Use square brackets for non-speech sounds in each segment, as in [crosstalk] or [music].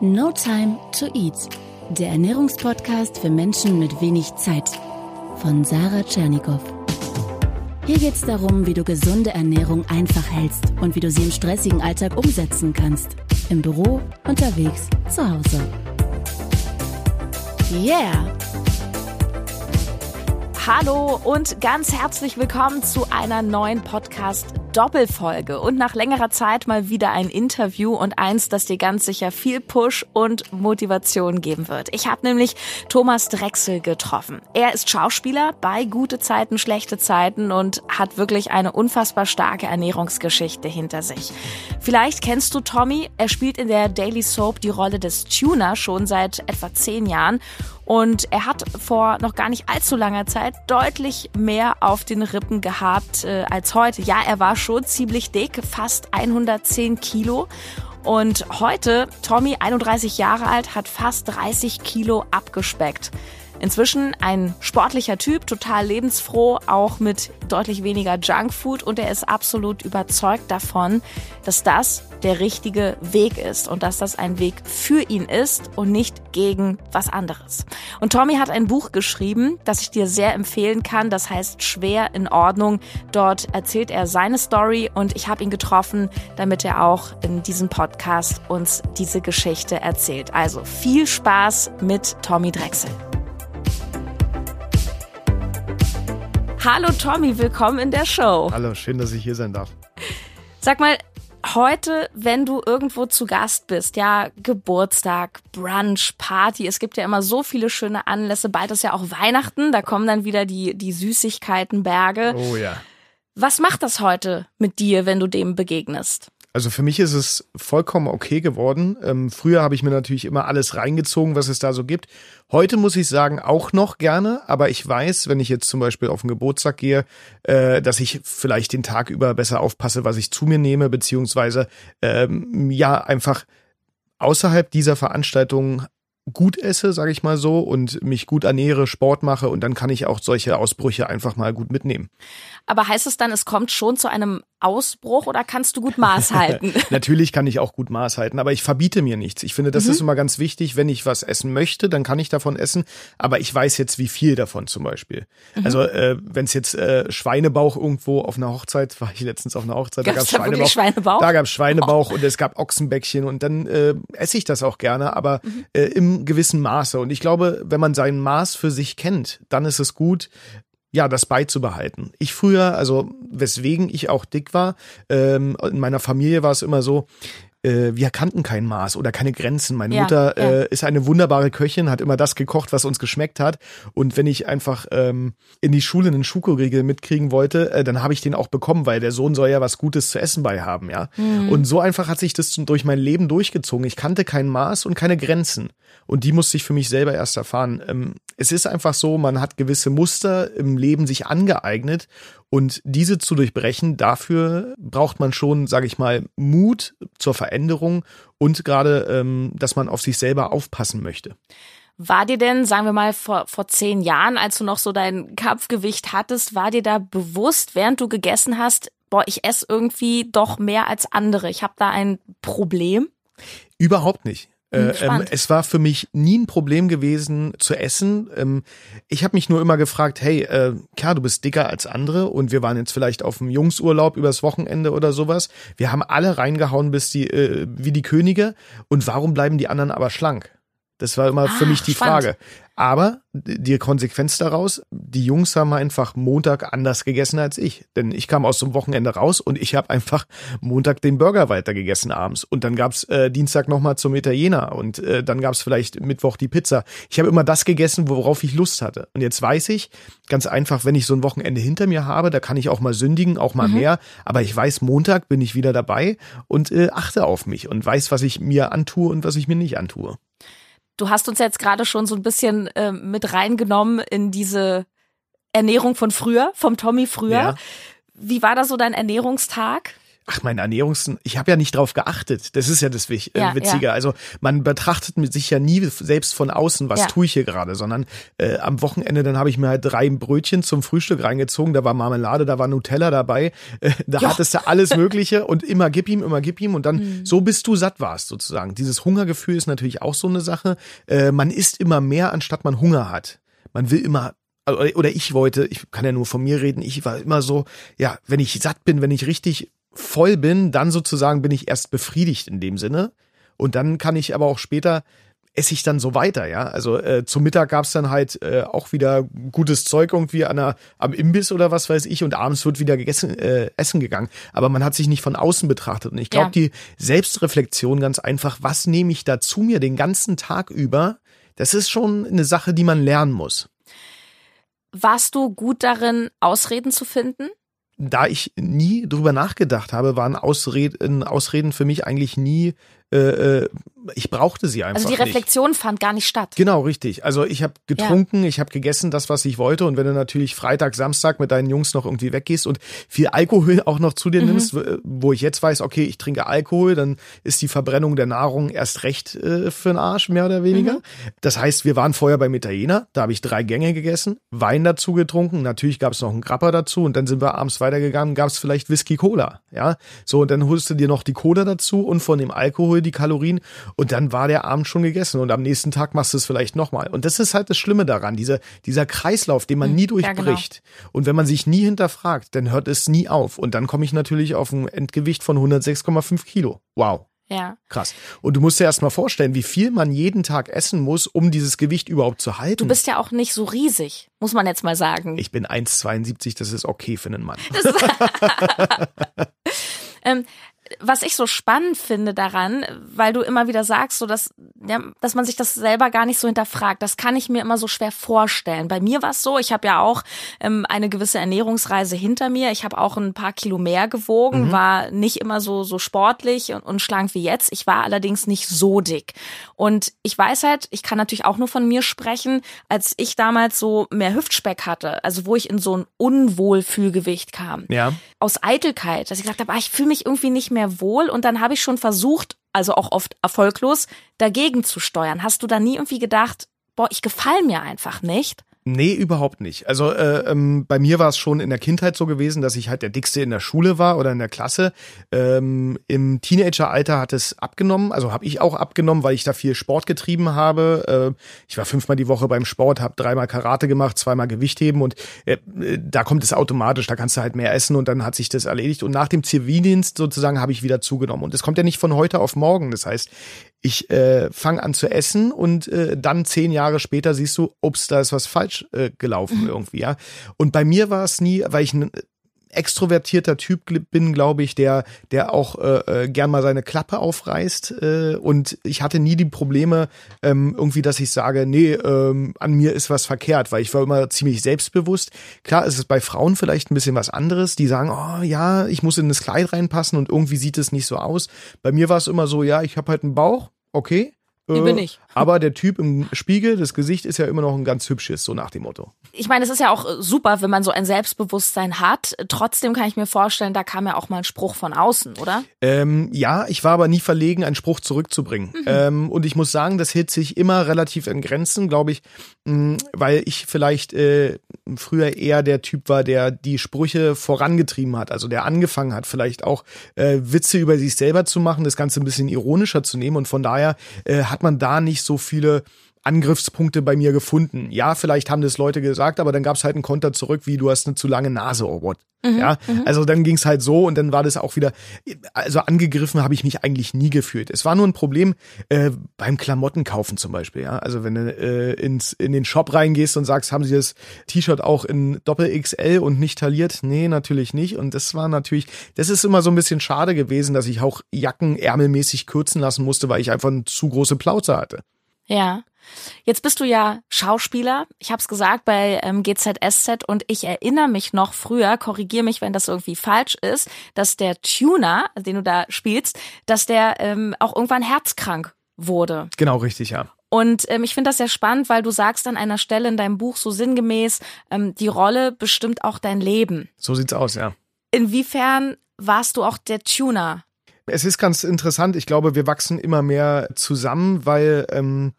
No Time to Eat, der Ernährungspodcast für Menschen mit wenig Zeit von Sarah Tschernikow. Hier geht es darum, wie du gesunde Ernährung einfach hältst und wie du sie im stressigen Alltag umsetzen kannst. Im Büro, unterwegs, zu Hause. Yeah! Hallo und ganz herzlich willkommen zu einer neuen Podcast Doppelfolge und nach längerer Zeit mal wieder ein Interview und eins, das dir ganz sicher viel Push und Motivation geben wird. Ich habe nämlich Thomas Drechsel getroffen. Er ist Schauspieler bei Gute Zeiten, Schlechte Zeiten und hat wirklich eine unfassbar starke Ernährungsgeschichte hinter sich. Vielleicht kennst du Tommy. Er spielt in der Daily Soap die Rolle des Tuner schon seit etwa zehn Jahren und er hat vor noch gar nicht allzu langer Zeit deutlich mehr auf den Rippen gehabt äh, als heute. Ja, er war schon ziemlich dick, fast 110 Kilo. Und heute, Tommy, 31 Jahre alt, hat fast 30 Kilo abgespeckt. Inzwischen ein sportlicher Typ, total lebensfroh, auch mit deutlich weniger Junkfood und er ist absolut überzeugt davon, dass das der richtige Weg ist und dass das ein Weg für ihn ist und nicht gegen was anderes. Und Tommy hat ein Buch geschrieben, das ich dir sehr empfehlen kann, das heißt Schwer in Ordnung. Dort erzählt er seine Story und ich habe ihn getroffen, damit er auch in diesem Podcast uns diese Geschichte erzählt. Also viel Spaß mit Tommy Drechsel. Hallo Tommy, willkommen in der Show. Hallo, schön, dass ich hier sein darf. Sag mal, heute, wenn du irgendwo zu Gast bist, ja, Geburtstag, Brunch, Party, es gibt ja immer so viele schöne Anlässe, bald ist ja auch Weihnachten, da kommen dann wieder die, die Süßigkeitenberge. Oh ja. Was macht das heute mit dir, wenn du dem begegnest? Also für mich ist es vollkommen okay geworden. Ähm, früher habe ich mir natürlich immer alles reingezogen, was es da so gibt. Heute muss ich sagen, auch noch gerne, aber ich weiß, wenn ich jetzt zum Beispiel auf den Geburtstag gehe, äh, dass ich vielleicht den Tag über besser aufpasse, was ich zu mir nehme, beziehungsweise ähm, ja einfach außerhalb dieser Veranstaltung gut esse, sage ich mal so, und mich gut ernähre, Sport mache und dann kann ich auch solche Ausbrüche einfach mal gut mitnehmen. Aber heißt es dann, es kommt schon zu einem Ausbruch oder kannst du gut Maß halten? [laughs] Natürlich kann ich auch gut Maß halten, aber ich verbiete mir nichts. Ich finde, das mhm. ist immer ganz wichtig. Wenn ich was essen möchte, dann kann ich davon essen, aber ich weiß jetzt, wie viel davon zum Beispiel. Mhm. Also äh, wenn es jetzt äh, Schweinebauch irgendwo auf einer Hochzeit, war ich letztens auf einer Hochzeit, Gab's da gab es Schweinebauch, Schweinebauch. Da gab es Schweinebauch oh. und es gab Ochsenbäckchen und dann äh, esse ich das auch gerne, aber mhm. äh, im gewissen Maße. Und ich glaube, wenn man sein Maß für sich kennt, dann ist es gut, ja, das beizubehalten. Ich früher, also weswegen ich auch dick war, ähm, in meiner Familie war es immer so, äh, wir kannten kein Maß oder keine Grenzen. Meine ja, Mutter ja. Äh, ist eine wunderbare Köchin, hat immer das gekocht, was uns geschmeckt hat. Und wenn ich einfach ähm, in die Schule einen Schokoriegel mitkriegen wollte, äh, dann habe ich den auch bekommen, weil der Sohn soll ja was Gutes zu essen bei haben, ja. Mhm. Und so einfach hat sich das durch mein Leben durchgezogen. Ich kannte kein Maß und keine Grenzen. Und die musste ich für mich selber erst erfahren. Ähm, es ist einfach so, man hat gewisse Muster im Leben sich angeeignet und diese zu durchbrechen, dafür braucht man schon, sage ich mal, Mut zur Veränderung und gerade, ähm, dass man auf sich selber aufpassen möchte. War dir denn, sagen wir mal, vor, vor zehn Jahren, als du noch so dein Kampfgewicht hattest, war dir da bewusst, während du gegessen hast, boah, ich esse irgendwie doch mehr als andere. Ich habe da ein Problem? Überhaupt nicht. Äh, ähm, es war für mich nie ein Problem gewesen zu essen. Ähm, ich habe mich nur immer gefragt, hey, äh, klar, du bist dicker als andere und wir waren jetzt vielleicht auf dem Jungsurlaub übers Wochenende oder sowas. Wir haben alle reingehauen bis die äh, wie die Könige und warum bleiben die anderen aber schlank? Das war immer ah, für mich die spannend. Frage. Aber die Konsequenz daraus, die Jungs haben einfach Montag anders gegessen als ich. Denn ich kam aus dem Wochenende raus und ich habe einfach Montag den Burger weiter gegessen abends. Und dann gab's äh, Dienstag nochmal zum Italiener und äh, dann gab's vielleicht Mittwoch die Pizza. Ich habe immer das gegessen, worauf ich Lust hatte. Und jetzt weiß ich, ganz einfach, wenn ich so ein Wochenende hinter mir habe, da kann ich auch mal sündigen, auch mal mhm. mehr. Aber ich weiß, Montag bin ich wieder dabei und äh, achte auf mich und weiß, was ich mir antue und was ich mir nicht antue. Du hast uns jetzt gerade schon so ein bisschen äh, mit reingenommen in diese Ernährung von früher, vom Tommy früher. Ja. Wie war da so dein Ernährungstag? Ach, mein Ernährungs... Ich habe ja nicht drauf geachtet. Das ist ja das Wich äh, Ja, Witzige. ja. Also man betrachtet mit sich ja nie selbst von außen, was Ja. tue ich hier gerade, sondern äh, am Wochenende dann habe ich mir halt drei Brötchen zum Frühstück reingezogen. Da war Marmelade, da war Nutella dabei. Äh, da Ja. hattest du alles Mögliche [laughs] und immer gib ihm, immer gib ihm und dann Mhm. so bis du satt warst sozusagen. Dieses Hungergefühl ist natürlich auch so eine Sache. Äh, man isst immer mehr, anstatt man Hunger hat. Man will immer oder oder ich wollte, ich kann ja nur von mir reden, ich war immer so, ja, wenn ich satt bin, wenn ich richtig voll bin, dann sozusagen bin ich erst befriedigt in dem Sinne. Und dann kann ich aber auch später esse ich dann so weiter, ja. Also äh, zum Mittag gab's dann halt äh, auch wieder gutes Zeug irgendwie an der, am Imbiss oder was weiß ich und abends wird wieder gegessen, äh, essen gegangen. Aber man hat sich nicht von außen betrachtet. Und ich glaube, Ja. die Selbstreflexion ganz einfach, was nehme ich da zu mir den ganzen Tag über, das ist schon eine Sache, die man lernen muss. Warst du gut darin, Ausreden zu finden? Da ich nie drüber nachgedacht habe, waren Ausreden, Ausreden für mich eigentlich nie, äh, äh, ich brauchte sie einfach Also die nicht. Reflexion fand gar nicht statt. Genau, richtig. Also ich habe getrunken, ich habe gegessen, das, was ich wollte. Und wenn du natürlich Freitag, Samstag mit deinen Jungs noch irgendwie weggehst und viel Alkohol [laughs] auch noch zu dir nimmst, w- wo ich jetzt weiß, okay, ich trinke Alkohol, dann ist die Verbrennung der Nahrung erst recht äh, für den Arsch, mehr oder weniger. Das heißt, wir waren vorher beim Italiener, da habe ich drei Gänge gegessen, Wein dazu getrunken, natürlich gab es noch einen Grapper dazu und dann sind wir abends weitergegangen, gab es vielleicht Whisky Cola, ja. So, und dann holst du dir noch die Cola dazu und von dem Alkohol die Kalorien und dann war der Abend schon gegessen und am nächsten Tag machst du es vielleicht nochmal. Und das ist halt das Schlimme daran, dieser, dieser Kreislauf, den man nie Hm, ja, genau. durchbricht. Und wenn man sich nie hinterfragt, dann hört es nie auf. Und dann komme ich natürlich auf ein Endgewicht von 106,5 Kilo. Wow. Ja. Krass. Und du musst dir erst mal vorstellen, wie viel man jeden Tag essen muss, um dieses Gewicht überhaupt zu halten. Du bist ja auch nicht so riesig, muss man jetzt mal sagen. ich bin 1,72, das ist okay für einen Mann. [laughs] [laughs] Ähm, was ich so spannend finde daran, weil du immer wieder sagst, so dass, ja, dass man sich das selber gar nicht so hinterfragt, das kann ich mir immer so schwer vorstellen. Bei mir war es so, ich habe ja auch ähm, eine gewisse Ernährungsreise hinter mir. Ich habe auch ein paar Kilo mehr gewogen, war nicht immer so so sportlich und, und schlank wie jetzt. Ich war allerdings nicht so dick. Und ich weiß halt, ich kann natürlich auch nur von mir sprechen, als ich damals so mehr Hüftspeck hatte, also wo ich in so ein Unwohlfühlgewicht kam Ja. aus Eitelkeit, dass ich gesagt habe, ah, ich fühle mich irgendwie nicht mehr wohl und dann habe ich schon versucht, also auch oft erfolglos, dagegen zu steuern. Hast du da nie irgendwie gedacht, boah, ich gefall mir einfach nicht? Nee, überhaupt nicht. Also äh, ähm, bei mir war es schon in der Kindheit so gewesen, dass ich halt der Dickste in der Schule war oder in der Klasse. Ähm, Im Teenageralter hat es abgenommen, also habe ich auch abgenommen, weil ich da viel Sport getrieben habe. Äh, ich war fünfmal die Woche beim Sport, habe dreimal Karate gemacht, zweimal Gewichtheben und äh, äh, da kommt es automatisch, da kannst du halt mehr essen und dann hat sich das erledigt. Und nach dem Zivildienst sozusagen habe ich wieder zugenommen. Und es kommt ja nicht von heute auf morgen. Das heißt, ich äh, fange an zu essen und äh, dann zehn Jahre später siehst du, ups, da ist was falsch äh, gelaufen [laughs] irgendwie, ja. Und bei mir war es nie, weil ich extrovertierter Typ bin, glaube ich, der der auch äh, äh, gern mal seine Klappe aufreißt äh, und ich hatte nie die Probleme ähm, irgendwie, dass ich sage, nee, ähm, an mir ist was verkehrt, weil ich war immer ziemlich selbstbewusst. Klar, ist es bei Frauen vielleicht ein bisschen was anderes, die sagen, oh ja, ich muss in das Kleid reinpassen und irgendwie sieht es nicht so aus. Bei mir war es immer so, ja, ich habe halt einen Bauch, okay. Wie bin ich? Aber der Typ im Spiegel, das Gesicht ist ja immer noch ein ganz hübsches, so nach dem Motto. Ich meine, es ist ja auch äh, super, wenn man so ein Selbstbewusstsein hat. Trotzdem kann ich mir vorstellen, da kam ja auch mal ein Spruch von außen, oder? Ähm, ja, ich war aber nie verlegen, einen Spruch zurückzubringen. Ähm, und ich muss sagen, das hält sich immer relativ in Grenzen, glaube ich, mh, weil ich vielleicht äh, früher eher der Typ war, der die Sprüche vorangetrieben hat, also der angefangen hat, vielleicht auch äh, Witze über sich selber zu machen, das Ganze ein bisschen ironischer zu nehmen. Und von daher äh, hat man da nicht so viele Angriffspunkte bei mir gefunden. Ja, vielleicht haben das Leute gesagt, aber dann gab's halt einen Konter zurück, wie du hast eine zu lange Nase, oh what. ja, also dann ging's halt so und dann war das auch wieder, also angegriffen habe ich mich eigentlich nie gefühlt. Es war nur ein Problem äh, beim Klamottenkaufen zum Beispiel, ja. Also wenn du äh, ins, in den Shop reingehst und sagst, haben sie das T-Shirt auch in Doppel XL und nicht tailliert? Nee, natürlich nicht. Und das war natürlich, das ist immer so ein bisschen schade gewesen, dass ich auch Jacken ärmelmäßig kürzen lassen musste, weil ich einfach eine zu große Plauze hatte. Ja. Jetzt bist du ja Schauspieler. Ich habe es gesagt bei ähm, GZSZ und ich erinnere mich noch früher, korrigier mich, wenn das irgendwie falsch ist, dass der Tuner, den du da spielst, dass der ähm, auch irgendwann herzkrank wurde. Genau, richtig, ja. Und ähm, ich finde das sehr spannend, weil du sagst an einer Stelle in deinem Buch so sinngemäß, ähm, die Rolle bestimmt auch dein Leben. So sieht's aus, ja. Inwiefern warst du auch der Tuner es ist ganz interessant. Ich glaube, wir wachsen immer mehr zusammen, weil ähm,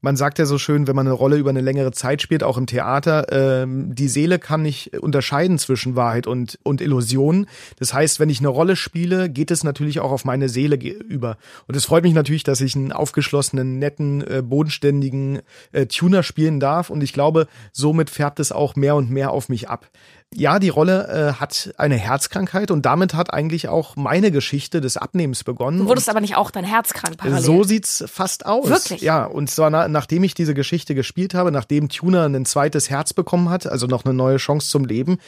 man sagt ja so schön, wenn man eine Rolle über eine längere Zeit spielt, auch im Theater, ähm, die Seele kann nicht unterscheiden zwischen Wahrheit und, und Illusion. Das heißt, wenn ich eine Rolle spiele, geht es natürlich auch auf meine Seele über. Und es freut mich natürlich, dass ich einen aufgeschlossenen, netten, äh, bodenständigen äh, Tuner spielen darf. Und ich glaube, somit färbt es auch mehr und mehr auf mich ab. Ja, die Rolle äh, hat eine Herzkrankheit und damit hat eigentlich auch meine Geschichte des Abnehmens begonnen. Du wurdest aber nicht auch dein Herz krank parallel. So sieht's fast aus. Wirklich? Ja, und zwar na, nachdem ich diese Geschichte gespielt habe, nachdem Tuna ein zweites Herz bekommen hat, also noch eine neue Chance zum Leben,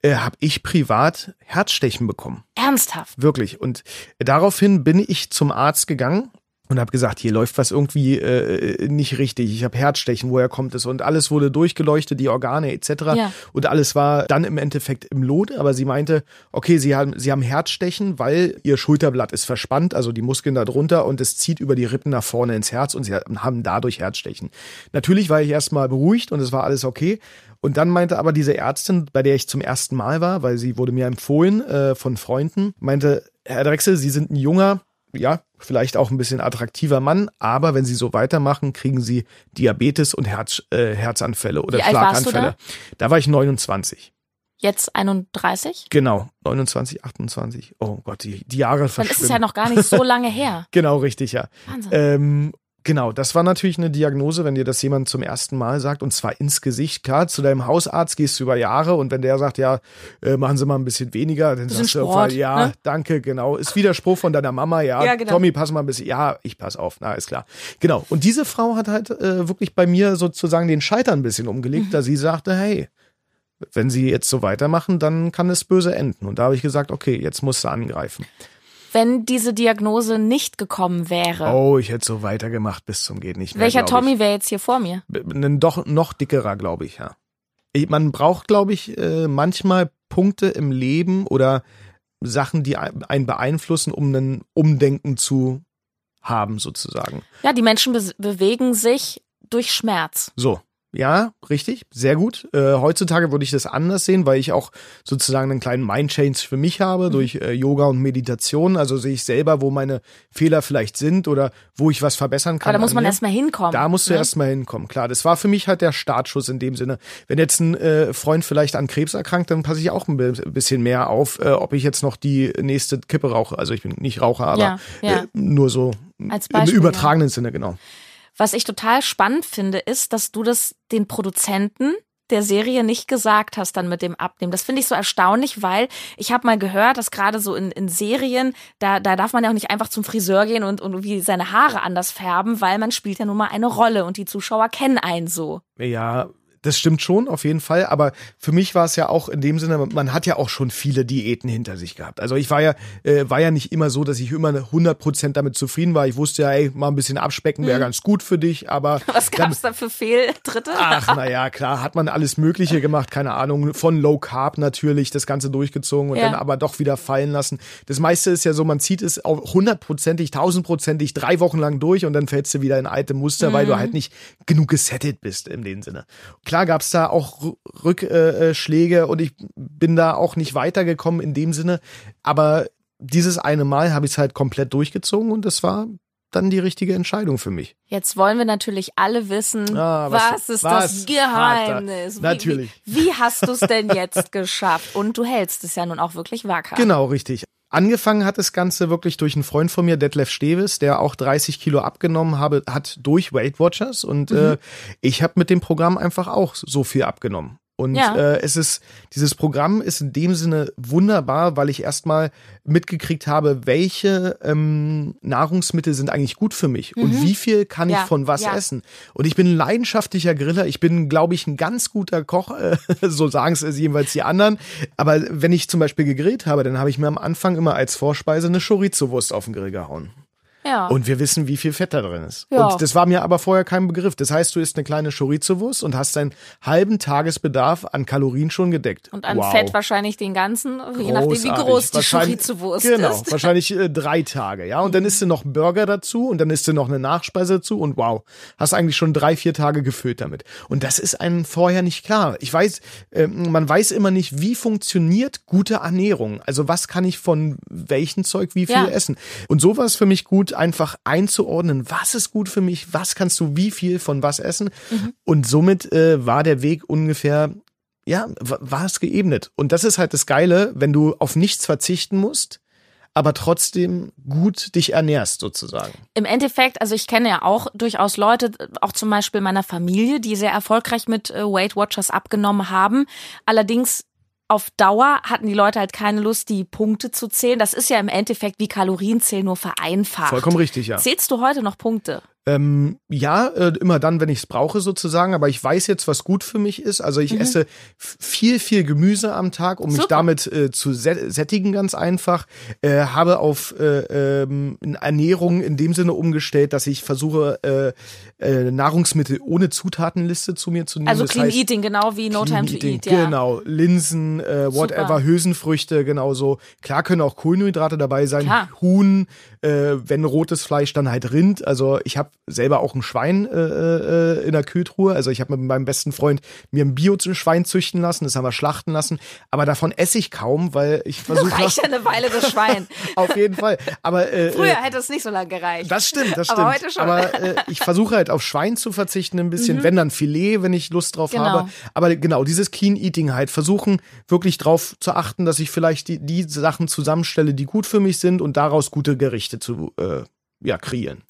äh, habe ich privat Herzstechen bekommen. Ernsthaft? Wirklich. Und daraufhin bin ich zum Arzt gegangen und habe gesagt, hier läuft was irgendwie äh, nicht richtig. Ich habe Herzstechen, woher kommt es? Und alles wurde durchgeleuchtet, die Organe etc. Ja. Und alles war dann im Endeffekt im Lot. Aber sie meinte, okay, sie haben, sie haben Herzstechen, weil ihr Schulterblatt ist verspannt, also die Muskeln da drunter und es zieht über die Rippen nach vorne ins Herz und sie haben dadurch Herzstechen. Natürlich war ich erstmal beruhigt und es war alles okay. Und dann meinte aber diese Ärztin, bei der ich zum ersten Mal war, weil sie wurde mir empfohlen äh, von Freunden, meinte, Herr Drechsel, Sie sind ein junger, ja, vielleicht auch ein bisschen attraktiver Mann, aber wenn sie so weitermachen, kriegen sie Diabetes und Herz, äh, Herzanfälle oder Wie Schlaganfälle. Da? da war ich 29. Jetzt 31? Genau, 29, 28. Oh Gott, die, die Jahre verschwimmen. Dann ist es ja noch gar nicht so [laughs] lange her. genau, richtig, ja. Wahnsinn. Ähm, Genau, das war natürlich eine Diagnose, wenn dir das jemand zum ersten Mal sagt und zwar ins Gesicht. Klar, zu deinem Hausarzt gehst du über Jahre und wenn der sagt, ja, äh, machen Sie mal ein bisschen weniger, dann sagst du, Sport, ja, ne? danke, genau. Ist Widerspruch von deiner Mama, ja. Ja, genau. Tommy, pass mal ein bisschen, ja, ich pass auf, na, ist klar. Genau. Und diese Frau hat halt äh, wirklich bei mir sozusagen den Scheiter ein bisschen umgelegt, Mhm. da sie sagte, hey, wenn sie jetzt so weitermachen, dann kann es böse enden. Und da habe ich gesagt, okay, jetzt musst du angreifen. Wenn diese Diagnose nicht gekommen wäre, Oh, ich hätte so weitergemacht bis zum geht nicht mehr. welcher. Tommy wäre jetzt hier vor mir? ein doch noch dickerer, glaube ich, ja. Man braucht, glaube ich, äh, manchmal Punkte im Leben oder Sachen, die ein- einen beeinflussen, um ein Umdenken zu haben, sozusagen. Ja, die Menschen be bewegen sich durch Schmerz. So. Ja, richtig, sehr gut. Äh, heutzutage würde ich das anders sehen, weil ich auch sozusagen einen kleinen Mind-Change für mich habe durch äh, Yoga und Meditation. Also sehe ich selber, wo meine Fehler vielleicht sind oder wo ich was verbessern kann. Aber da muss an man erstmal hinkommen. Da musst du ne? erst mal hinkommen, klar. Das war für mich halt der Startschuss in dem Sinne. Wenn jetzt ein äh, Freund vielleicht an Krebs erkrankt, dann passe ich auch ein bi- bisschen mehr auf, äh, ob ich jetzt noch die nächste Kippe rauche. Also ich bin nicht Raucher, aber Ja, ja. Äh, nur so Als im Beispiel, übertragenen Sinne, genau. Was ich total spannend finde, ist, dass du das den Produzenten der Serie nicht gesagt hast dann mit dem Abnehmen. Das finde ich so erstaunlich, weil ich habe mal gehört, dass gerade so in, in Serien, da, da darf man ja auch nicht einfach zum Friseur gehen und, und wie seine Haare anders färben, weil man spielt ja nun mal eine Rolle und die Zuschauer kennen einen so. Ja, das stimmt schon, auf jeden Fall. Aber für mich war es ja auch in dem Sinne, man hat ja auch schon viele Diäten hinter sich gehabt. Also ich war ja, äh, war ja nicht immer so, dass ich immer 100% damit zufrieden war. Ich wusste ja, ey, mal ein bisschen abspecken wäre ganz gut für dich, aber Mhm. [laughs] Was gab's da für Fehltritte? Ach, naja, klar, hat man alles Mögliche gemacht, keine Ahnung, von Low Carb natürlich, das Ganze durchgezogen und Ja. dann aber doch wieder fallen lassen. Das meiste ist ja so, man zieht es auf hundertprozentig, tausendprozentig drei Wochen lang durch und dann fällst du wieder in alte Muster, weil Mhm. du halt nicht genug gesettet bist in dem Sinne. Klar gab's da auch Rückschläge und ich bin da auch nicht weitergekommen in dem Sinne, aber dieses eine Mal habe ich es halt komplett durchgezogen und das war dann die richtige Entscheidung für mich. Jetzt wollen wir natürlich alle wissen, Ah, was- was, ist was das Geheimnis? Wie- Natürlich. Wie, wie hast du es denn jetzt geschafft? Und du hältst es ja nun auch wirklich wacker. Genau, richtig. Angefangen hat das Ganze wirklich durch einen Freund von mir, Detlef Steves, der auch 30 Kilo abgenommen habe, hat durch Weight Watchers und Mhm. äh, ich habe mit dem Programm einfach auch so viel abgenommen. Und Ja. äh, es ist, dieses Programm ist in dem Sinne wunderbar, weil ich erstmal mitgekriegt habe, welche ähm, Nahrungsmittel sind eigentlich gut für mich und wie viel kann ich Mhm. Ja, von was ja. essen. Und ich bin ein leidenschaftlicher Griller. Ich bin, glaube ich, ein ganz guter Koch. Äh, [laughs] so sagen es jedenfalls die anderen. Aber wenn ich zum Beispiel gegrillt habe, dann habe ich mir am Anfang immer als Vorspeise eine Chorizo-Wurst auf den Grill gehauen. Ja. Und wir wissen, wie viel Fett da drin ist. Ja. Und das war mir aber vorher kein Begriff. Das heißt, du isst eine kleine Chorizo-Wurst und hast deinen halben Tagesbedarf an Kalorien schon gedeckt. Und an wow. Fett wahrscheinlich den ganzen, je nachdem wie Großartig. groß die Chorizo-Wurst Genau, ist. [laughs] wahrscheinlich äh, drei Tage, ja. Und dann isst du noch einen Burger dazu und dann isst du noch eine Nachspeise dazu und wow, hast eigentlich schon drei, vier Tage gefüllt damit. Und das ist einem vorher nicht klar. Ich weiß, äh, man weiß immer nicht, wie funktioniert gute Ernährung. Also was kann ich von welchem Zeug wie viel Ja. essen. Und so war es für mich gut, einfach einzuordnen, was ist gut für mich, was kannst du wie viel von was essen. Mhm. Und somit äh, war der Weg ungefähr ja, wa- war es geebnet. Und das ist halt das Geile, wenn du auf nichts verzichten musst, aber trotzdem gut dich ernährst, sozusagen. Im Endeffekt, also ich kenne ja auch durchaus Leute, auch zum Beispiel meiner Familie, die sehr erfolgreich mit äh, Weight Watchers abgenommen haben. Allerdings auf Dauer hatten die Leute halt keine Lust, die Punkte zu zählen. Das ist ja im Endeffekt wie Kalorienzählen nur vereinfacht. Vollkommen richtig, ja. Zählst du heute noch Punkte? Ähm, ja, äh, immer dann, wenn ich es brauche, sozusagen. Aber ich weiß jetzt, was gut für mich ist. Also ich esse f- viel, viel Gemüse am Tag, um mich Super. damit äh, zu sä- sättigen, ganz einfach. Äh, habe auf äh, ähm, Ernährung in dem Sinne umgestellt, dass ich versuche, äh, äh, Nahrungsmittel ohne Zutatenliste zu mir zu nehmen. Also Das Clean heißt, Eating, genau wie No Time to Eating, Eat, ja. Genau, Linsen, äh, whatever, Super. Hülsenfrüchte, genauso. Klar können auch Kohlenhydrate dabei sein, Klar. Huhn, äh, wenn rotes Fleisch, dann halt Rind. Also ich habe selber auch ein Schwein äh, äh, in der Kühltruhe. Also ich habe mit meinem besten Freund mir ein Bio-Schwein züchten lassen, das haben wir schlachten lassen. Aber davon esse ich kaum, weil ich [laughs] versuche... Reicht ja eine Weile das Schwein. [laughs] Auf jeden Fall. Aber äh, Früher äh, hätte es nicht so lange gereicht. das stimmt, das stimmt. Aber heute schon. Aber äh, ich versuche halt auf Schwein zu verzichten ein bisschen, wenn dann Filet, wenn ich Lust drauf Mhm. Genau. habe. Aber genau, dieses Clean Eating halt, versuchen wirklich drauf zu achten, dass ich vielleicht die, die Sachen zusammenstelle, die gut für mich sind und daraus gute Gerichte zu äh, ja, kreieren.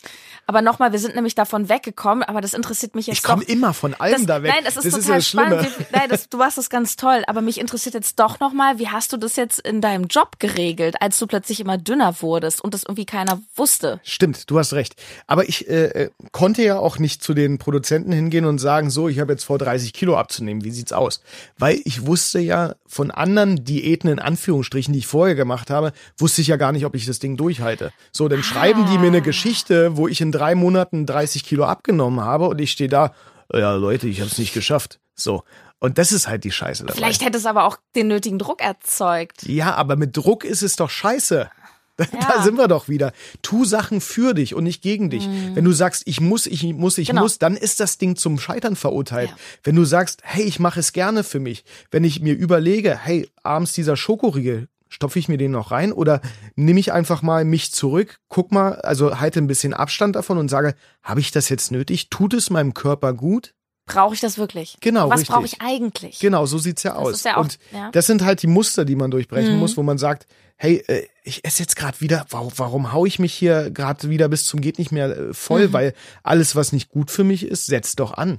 Aber nochmal, wir sind nämlich davon weggekommen, aber das interessiert mich jetzt Ich komme immer von allem Das, da weg. nein, das ist das total ist ja spannend. Wie, nein, das, du machst das ganz toll. Aber mich interessiert jetzt doch nochmal, wie hast du das jetzt in deinem Job geregelt, als du plötzlich immer dünner wurdest und das irgendwie keiner wusste? Stimmt, du hast recht. Aber ich äh, äh, konnte ja auch nicht zu den Produzenten hingehen und sagen, so, ich habe jetzt vor 30 Kilo abzunehmen. Wie sieht's aus? Weil ich wusste ja von anderen Diäten in Anführungsstrichen, die ich vorher gemacht habe, wusste ich ja gar nicht, ob ich das Ding durchhalte. So, dann schreiben die mir eine Geschichte, wo ich in drei Monaten 30 Kilo abgenommen habe und ich stehe da, ja Leute, ich habe es nicht geschafft. So. Und das ist halt die Scheiße dabei. Vielleicht hätte es aber auch den nötigen Druck erzeugt. Ja, aber mit Druck ist es doch scheiße. [laughs] Da, Ja. da sind wir doch wieder. Tu Sachen für dich und nicht gegen dich. Wenn du sagst, ich muss, ich muss, ich Mhm. Genau. muss, dann ist das Ding zum Scheitern verurteilt. Ja. Wenn du sagst, hey, ich mache es gerne für mich. Wenn ich mir überlege, hey, abends dieser Schokoriegel, stopfe ich mir den noch rein oder nehme ich einfach mal mich zurück, guck mal, also halte ein bisschen Abstand davon und sage, habe ich das jetzt nötig? Tut es meinem Körper gut? Brauche ich das wirklich? Genau, Was brauche ich eigentlich? Genau, so sieht's ja aus. ist ja auch- und ja. das sind halt die Muster, die man durchbrechen Mhm. muss, wo man sagt, hey, äh, ich esse jetzt gerade wieder, warum, warum hau ich mich hier gerade wieder bis zum geht nicht mehr äh, voll, Mhm. weil alles, was nicht gut für mich ist, setzt doch an.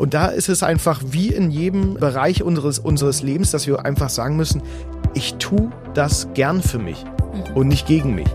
Und da ist es einfach wie in jedem Bereich unseres, unseres Lebens, dass wir einfach sagen müssen, ich tu das gern für mich und nicht gegen mich.